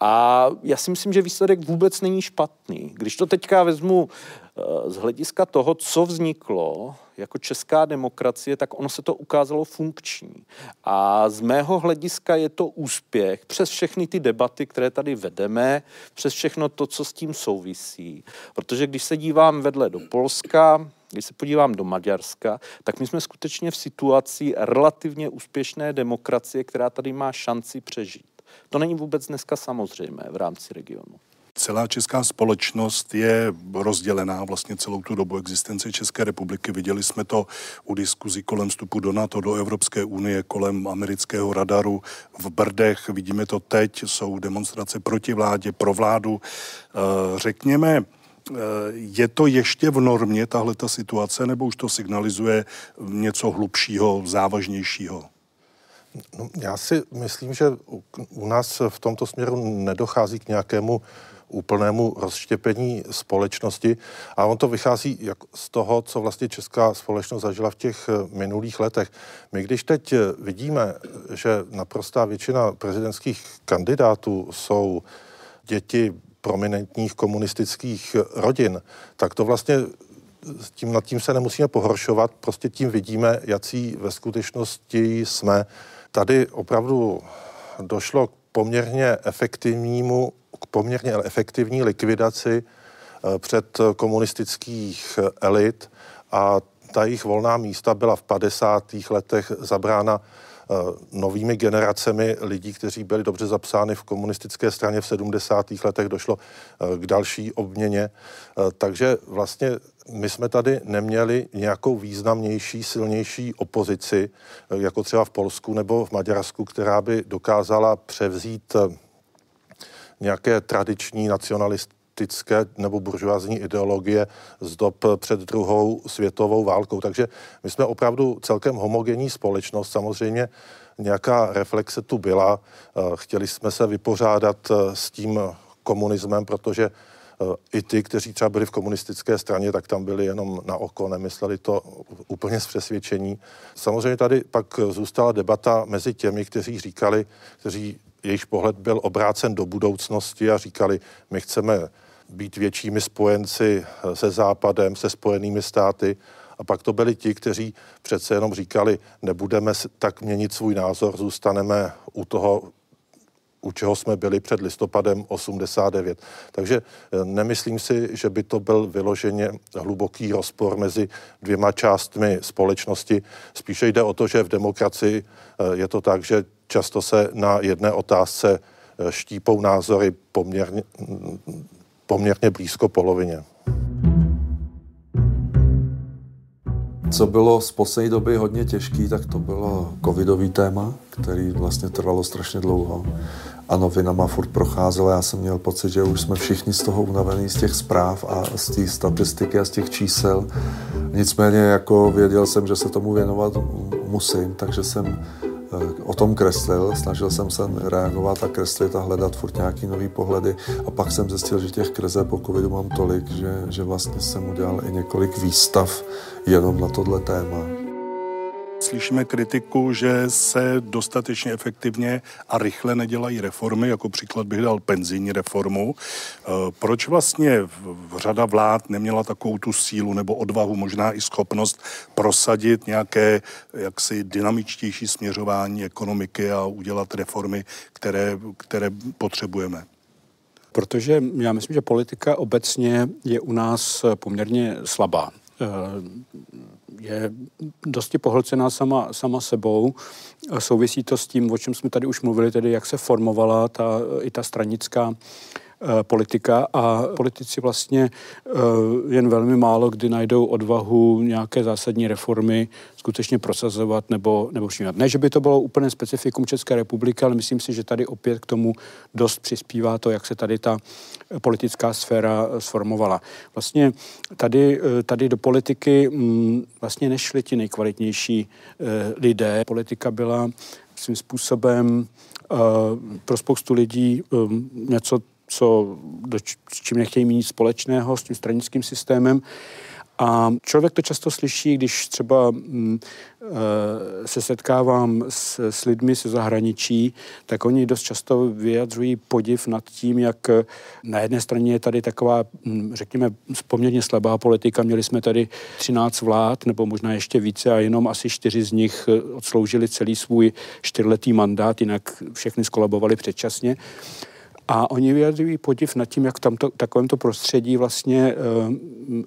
A já si myslím, že výsledek vůbec není špatný. Když to teďka vezmu z hlediska toho, co vzniklo jako česká demokracie, tak ono se to ukázalo funkční. A z mého hlediska je to úspěch přes všechny ty debaty, které tady vedeme, přes všechno to, co s tím souvisí. Protože když se dívám vedle do Polska, když se podívám do Maďarska, tak my jsme skutečně v situaci relativně úspěšné demokracie, která tady má šanci přežít. To není vůbec dneska samozřejmé v rámci regionu celá česká společnost je rozdělená vlastně celou tu dobu existence České republiky. Viděli jsme to u diskuzí kolem vstupu do NATO, do Evropské unie, kolem amerického radaru v Brdech. Vidíme to teď, jsou demonstrace proti vládě, pro vládu. Eh, řekněme, eh, je to ještě v normě tahle ta situace, nebo už to signalizuje něco hlubšího, závažnějšího? No, já si myslím, že u nás v tomto směru nedochází k nějakému úplnému rozštěpení společnosti. A on to vychází jak z toho, co vlastně česká společnost zažila v těch eh, minulých letech. My když teď eh, vidíme, že naprostá většina prezidentských kandidátů jsou děti prominentních komunistických rodin, tak to vlastně tím nad tím se nemusíme pohoršovat, prostě tím vidíme, jací ve skutečnosti jsme. Tady opravdu došlo k poměrně efektivnímu poměrně efektivní likvidaci eh, před komunistických elit a ta jejich volná místa byla v 50. letech zabrána eh, novými generacemi lidí, kteří byli dobře zapsány v komunistické straně v 70. letech, došlo eh, k další obměně. Takže vlastně my jsme tady neměli nějakou významnější, silnější opozici, jako třeba v Polsku nebo v Maďarsku, která by dokázala převzít nějaké tradiční nacionalistické nebo buržoázní ideologie z dob před druhou světovou válkou. Takže my jsme opravdu celkem homogenní společnost. Samozřejmě nějaká reflexe tu byla. Eh, chtěli jsme se vypořádat eh, s tím komunismem, protože eh, i ty, kteří třeba byli v komunistické straně, tak tam byli jenom na oko, nemysleli to úplně z přesvědčení. Samozřejmě tady pak zůstala debata mezi těmi, kteří říkali, kteří jejich pohled byl obrácen do budoucnosti a říkali, my chceme být většími spojenci se Západem, se spojenými státy. A pak to byli ti, kteří přece jenom říkali, nebudeme tak měnit svůj názor, zůstaneme u toho, u čeho jsme byli před listopadem 89. Takže eh, nemyslím si, že by to byl vyloženě hluboký rozpor mezi dvěma částmi společnosti. Spíše jde o to, že v demokracii eh, je to tak, že často se na jedné otázce eh, štípou názory poměrně, poměrně blízko polovině. Co bylo z poslední doby hodně těžký, tak to bylo covidový téma, který vlastně trvalo strašně dlouho. a novinama furt procházela. Já jsem měl pocit, že už jsme všichni z toho unavení, z těch zpráv a z té statistiky a z těch čísel. Nicméně jako věděl jsem, že se tomu věnovat musím, takže jsem o tom kreslil, snažil jsem se reagovat a kreslit a hledat furt nějaký nový pohledy a pak jsem zjistil, že těch krize po covidu mám tolik, že, že vlastně jsem udělal i několik výstav jenom na tohle téma. Slyšíme kritiku, že se dostatečně efektivně a rychle nedělají reformy, jako příklad bych dal penzijní reformu. E, proč vlastně řada vlád neměla takovou tu sílu nebo odvahu, možná i schopnost prosadit nějaké jaksi dynamičtější směřování ekonomiky a udělat reformy, které, které potřebujeme? Protože já myslím, že politika obecně je u nás poměrně slabá e, je dosti pohlcená sama, sama sebou. Souvisí to s tím, o čem jsme tady už mluvili, tedy jak se formovala ta, i ta stranická politika a politici vlastně eh, jen velmi málo kdy najdou odvahu nějaké zásadní reformy skutečně prosazovat nebo, nebo všímat. Ne, že by to bylo úplně specifikum České republiky, ale myslím si, že tady opět k tomu dost přispívá to, jak se tady ta politická sféra sformovala. Vlastně tady, eh, tady do politiky mm, vlastně nešli ti nejkvalitnější lidé. Politika byla svým způsobem pro spoustu lidí něco co, do, s čím nechtějí mít společného, s tím stranickým systémem. A člověk to často slyší, když třeba mm, e, se setkávám s, s lidmi ze zahraničí, tak oni dost často vyjadřují podiv nad tím, jak na jedné straně je tady taková, mm, řekněme, poměrně slabá politika. Měli jsme tady 13 vlád, nebo možná ještě více, a jenom asi čtyři z nich odsloužili celý svůj čtyřletý mandát, jinak všechny skolabovali předčasně. A oni vyjadřují podiv nad tím, jak v tamto, takovémto prostředí vlastně eh,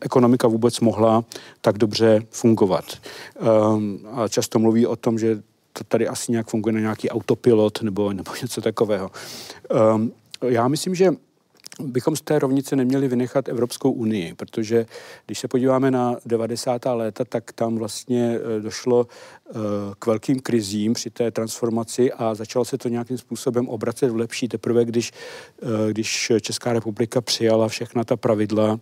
ekonomika vůbec mohla tak dobře fungovat. Eh, a často mluví o tom, že to tady asi nějak funguje na nějaký autopilot nebo, nebo něco takového. Eh, já myslím, že bychom z té rovnice neměli vynechat Evropskou unii, protože když se podíváme na 90. léta, tak tam vlastně eh, došlo eh, k velkým krizím při té transformaci a začalo se to nějakým způsobem obracet v lepší teprve, když, eh, když Česká republika přijala všechna ta pravidla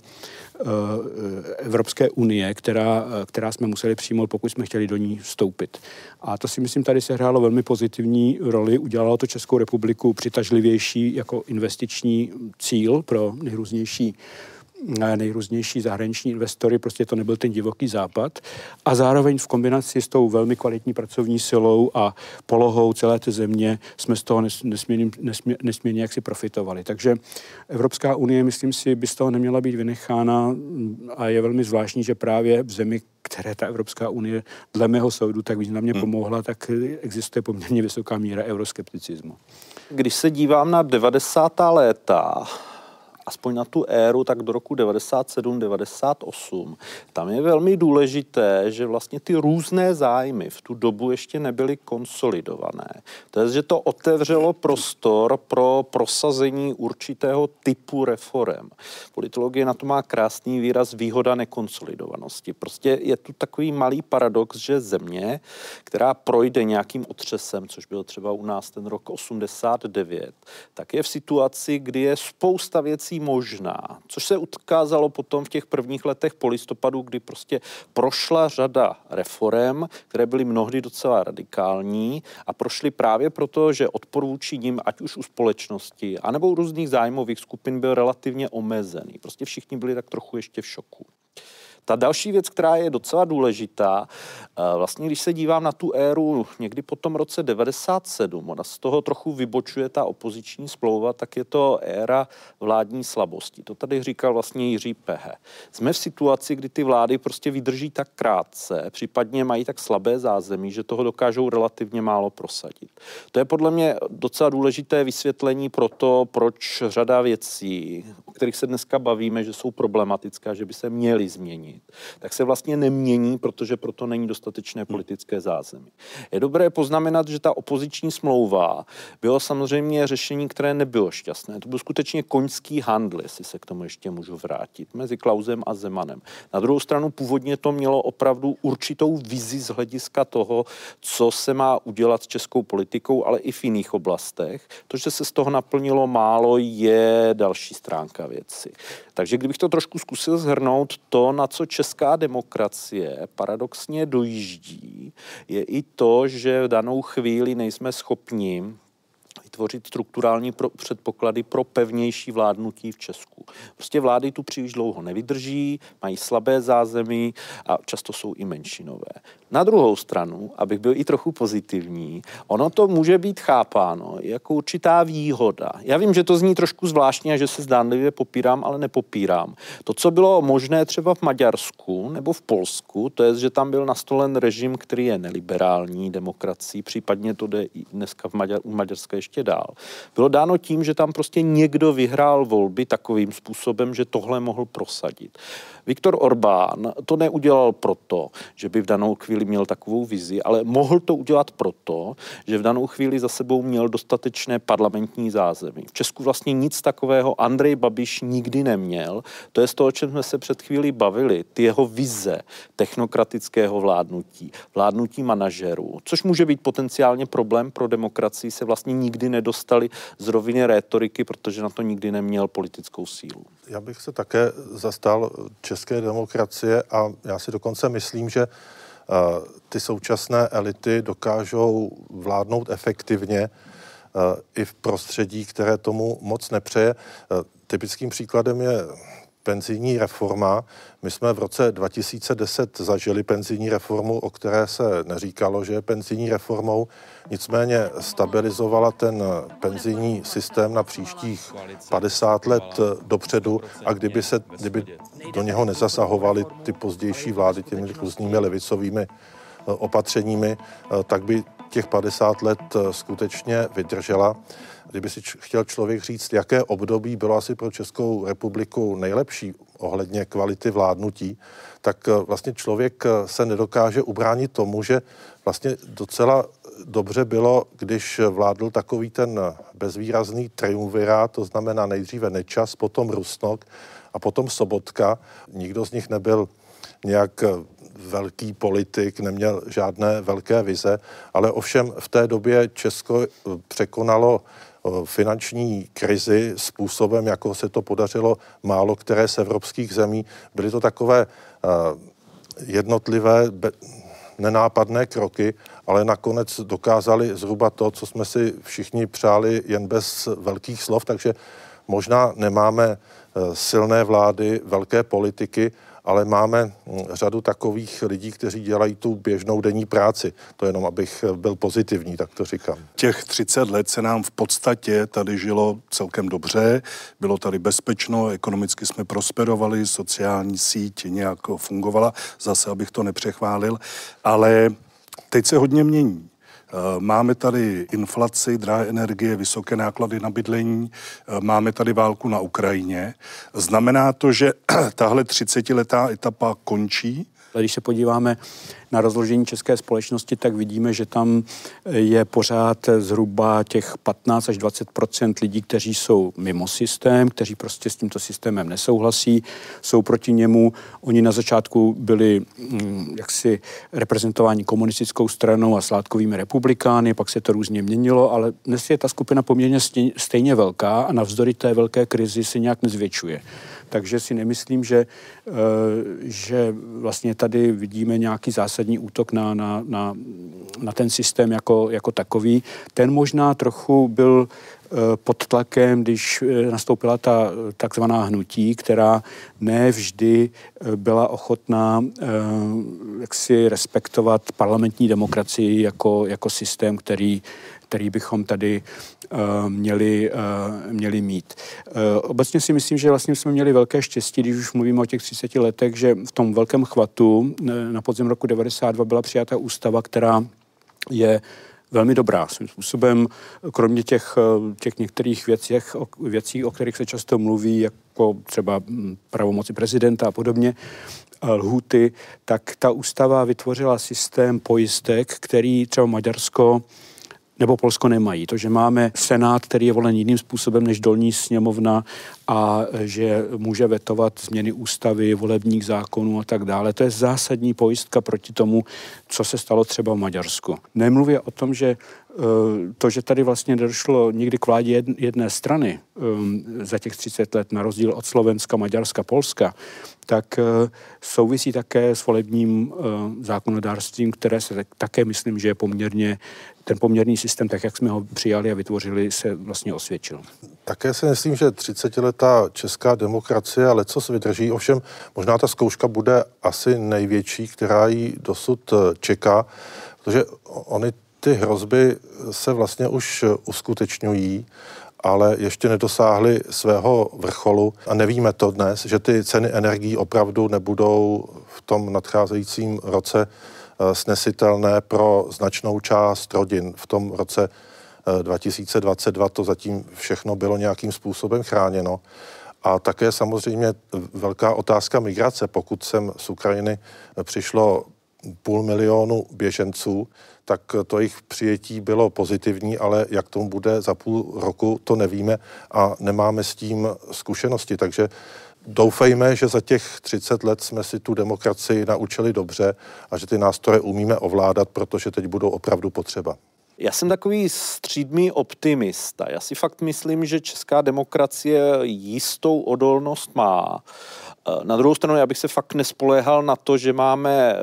Evropské unie, která, která jsme museli přijmout, pokud jsme chtěli do ní vstoupit. A to si myslím, tady se hrálo velmi pozitivní roli. Udělalo to Českou republiku přitažlivější jako investiční cíl pro nejrůznější nejrůznější zahraniční investory, prostě to nebyl ten divoký západ. A zároveň v kombinaci s tou velmi kvalitní pracovní silou a polohou celé té země jsme z toho nesmírně, nesmírně, nesmírně jaksi profitovali. Takže Evropská unie, myslím si, by z toho neměla být vynechána a je velmi zvláštní, že právě v zemi, které ta Evropská unie dle mého soudu tak významně hmm. pomohla, tak existuje poměrně vysoká míra euroskepticismu. Když se dívám na 90. léta, aspoň na tu éru, tak do roku 97-98, tam je velmi důležité, že vlastně ty různé zájmy v tu dobu ještě nebyly konsolidované. To je, že to otevřelo prostor pro prosazení určitého typu reform. Politologie na to má krásný výraz výhoda nekonsolidovanosti. Prostě je tu takový malý paradox, že země, která projde nějakým otřesem, což byl třeba u nás ten rok 89, tak je v situaci, kdy je spousta věcí možná, což se ukázalo potom v těch prvních letech po listopadu, kdy prostě prošla řada reform, které byly mnohdy docela radikální a prošly právě proto, že odpor vůči ním, ať už u společnosti, anebo u různých zájmových skupin byl relativně omezený. Prostě všichni byli tak trochu ještě v šoku. Ta další věc, která je docela důležitá, eh, vlastně když se dívám na tu éru někdy po tom roce 97, ona z toho trochu vybočuje ta opoziční splouva, tak je to éra vládní slabosti. To tady říkal vlastně Jiří Pehe. Jsme v situaci, kdy ty vlády prostě vydrží tak krátce, případně mají tak slabé zázemí, že toho dokážou relativně málo prosadit. To je podle mě docela důležité vysvětlení pro to, proč řada věcí, o kterých se dneska bavíme, že jsou problematické, že by se měly změnit měnit, tak se vlastně nemění, protože proto není dostatečné politické zázemí. Je dobré poznamenat, že ta opoziční smlouva bylo samozřejmě řešení, které nebylo šťastné. To byl skutečně koňský handl, jestli se k tomu ještě můžu vrátit, mezi Klausem a Zemanem. Na druhou stranu původně to mělo opravdu určitou vizi z hlediska toho, co se má udělat s českou politikou, ale i v jiných oblastech. To, že se z toho naplnilo málo, je další stránka věci. Takže kdybych to trošku zkusil zhrnout, to, na co česká demokracie paradoxně dojíždí, je i to, že v danou chvíli nejsme schopni vytvořit strukturální pro, předpoklady pro pevnější vládnutí v Česku. Prostě vlády tu příliš dlouho nevydrží, mají slabé zázemí a často jsou i menšinové. Na druhou stranu, abych byl i trochu pozitivní, ono to může být chápáno jako určitá výhoda. Já vím, že to zní trošku zvláštně a že se zdánlivě popírám, ale nepopírám. To, co bylo možné třeba v Maďarsku nebo v Polsku, to je, že tam byl nastolen režim, který je neliberální demokracií, případně to jde i dneska v Maďar, u Maďarska ještě dál. Bylo dáno tím, že tam prostě někdo vyhrál volby takovým způsobem, že tohle mohl prosadit. Viktor Orbán to neudělal proto, že by v danou chvíli měl takovou vizi, ale mohl to udělat proto, že v danou chvíli za sebou měl dostatečné parlamentní zázemí. V Česku vlastně nic takového Andrej Babiš nikdy neměl. To je z toho, o čem jsme se před chvíli bavili. Ty jeho vize technokratického vládnutí, vládnutí manažerů, což může být potenciálně problém pro demokracii, se vlastně nikdy nedostali z roviny rétoriky, protože na to nikdy neměl politickou sílu. Já bych se také zastal české demokracie a já si dokonce myslím, že eh, ty současné elity dokážou vládnout efektivně eh, i v prostředí, které tomu moc nepřeje. Eh, typickým příkladem je penzijní reforma. My jsme v roce 2010 zažili penzijní reformu, o které se neříkalo, že je penzijní reformou, nicméně stabilizovala ten penzijní systém na příštích 50 let dopředu a kdyby, se, kdyby do něho nezasahovaly ty pozdější vlády těmi různými levicovými eh, opatřeními, eh, tak by těch 50 let eh, skutečně vydržela. Kdyby si chtěl člověk říct, jaké období bylo asi pro Českou republiku nejlepší ohledně kvality vládnutí, tak eh, vlastně člověk eh, se nedokáže ubránit tomu, že vlastně docela dobře bylo, když vládl takový ten bezvýrazný triumvirát, to znamená nejdříve Nečas, potom Rusnok a potom Sobotka. Nikdo z nich nebyl nějak velký politik, neměl žádné velké vize, ale ovšem v té době Česko překonalo finanční krizi způsobem, jako se to podařilo málo které z evropských zemí. Byly to takové jednotlivé, nenápadné kroky, ale nakonec dokázali zhruba to, co jsme si všichni přáli jen bez velkých slov, takže možná nemáme silné vlády, velké politiky, ale máme hm, řadu takových lidí, kteří dělají tu běžnou denní práci. To jenom, abych byl pozitivní, tak to říkám. Těch 30 let se nám v podstatě tady žilo celkem dobře, bylo tady bezpečno, ekonomicky jsme prosperovali, sociální síť nějak fungovala, zase abych to nepřechválil, ale teď se hodně mění. Eh, máme tady inflaci, drahé energie, vysoké náklady na bydlení, eh, máme tady válku na Ukrajině. Znamená to, že [clears throat] tahle 30-letá etapa končí? Když se podíváme na rozložení české společnosti, tak vidíme, že tam je pořád zhruba těch 15 až 20% lidí, kteří jsou mimo systém, kteří prostě s tímto systémem nesouhlasí, jsou proti němu. Oni na začátku byli mm, jaksi reprezentováni komunistickou stranou a sládkovými republikány, pak se to různě měnilo, ale dnes je ta skupina poměrně stejně velká a navzdory té velké krizi se nějak nezvětšuje. Takže si nemyslím, že, eh, že vlastně tady vidíme nějaký zásadní útok na, na, na, na ten systém jako, jako takový. Ten možná trochu byl eh, pod tlakem, když eh, nastoupila ta takzvaná hnutí, která ne vždy byla ochotná jak si respektovat parlamentní demokracii jako, jako systém, který, který bychom tady uh, měli, uh, měli mít. Uh, obecně si myslím, že vlastně jsme měli velké štěstí, když už mluvíme o těch 30 letech, že v tom velkém chvatu na podzim roku 92 byla přijata ústava, která je velmi dobrá. Svým způsobem, kromě těch, těch některých věcích, věcí, o kterých se často mluví, jako třeba hm, pravomoci prezidenta a podobně, lhuty, tak ta ústava vytvořila systém pojistek, který třeba Maďarsko nebo Polsko nemají. To, že máme senát, který je volen jiným způsobem než dolní sněmovna a že může vetovat změny ústavy, volebních zákonů a tak dále, to je zásadní pojistka proti tomu, co se stalo třeba v Maďarsku. Nemluvě o tom, že to, že tady vlastně nedošlo nikdy k vládě jedné strany um, za těch 30 let, na rozdíl od Slovenska, Maďarska, Polska, tak eh, souvisí také s volebním eh, zákonodárstvím, které se také myslím, že je poměrně, ten poměrný systém, tak jak jsme ho přijali a vytvořili, se vlastně osvědčil. Také si myslím, že 30 letá česká demokracie a se vydrží, ovšem možná ta zkouška bude asi největší, která jí dosud eh, čeká, protože oni ty hrozby se vlastně už uskutečňují ale ještě nedosáhly svého vrcholu a nevíme to dnes, že ty ceny energií opravdu nebudou v tom nadcházejícím roce eh, snesitelné pro značnou část rodin. V tom roce 2022 eh, to zatím všechno bylo nějakým způsobem chráněno. A také samozřejmě velká otázka migrace. Pokud sem z Ukrajiny přišlo půl milionu běženců, tak to jejich přijetí bylo pozitivní, ale jak tomu bude za půl roku, to nevíme a nemáme s tím zkušenosti. Takže doufejme, že za těch 30 let jsme si tu demokracii naučili dobře a že ty nástroje umíme ovládat, protože teď budou opravdu potřeba. Já jsem takový střídmý optimista. Já si fakt myslím, že česká demokracie jistou odolnost má. Na druhou stranu, já bych se fakt nespoléhal na to, že máme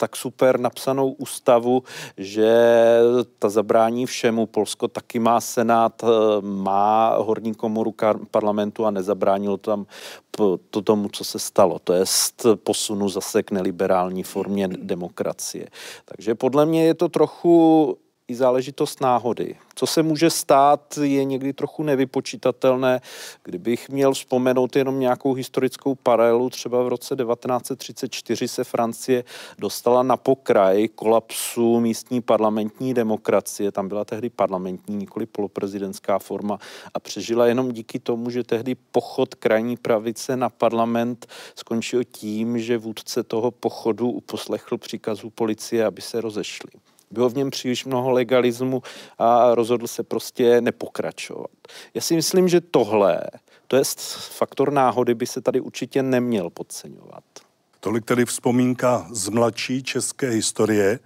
tak super napsanou ústavu, že ta zabrání všemu. Polsko taky má senát, eh, má horní komoru parlamentu a nezabránilo tam to tomu, co se stalo. To je posunu zase k neliberální formě demokracie. Takže podle mě je to trochu i záležitost náhody. Co se může stát, je někdy trochu nevypočítatelné. Kdybych měl vzpomenout jenom nějakou historickou paralelu, třeba v roce 1934 se Francie dostala na pokraj kolapsu místní parlamentní demokracie. Tam byla tehdy parlamentní, nikoli poloprezidentská forma a přežila jenom díky tomu, že tehdy pochod krajní pravice na parlament skončil tím, že vůdce toho pochodu uposlechl příkazu policie, aby se rozešli. Bylo v něm příliš mnoho legalismu a rozhodl se prostě nepokračovat. Já si myslím, že tohle, to je faktor náhody, by se tady určitě neměl podceňovat. Tolik tedy vzpomínka z mladší české historie.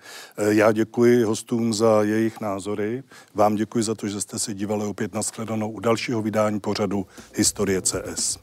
Já děkuji hostům za jejich názory. Vám děkuji za to, že jste se dívali opět na shledanou u dalšího vydání pořadu Historie CS.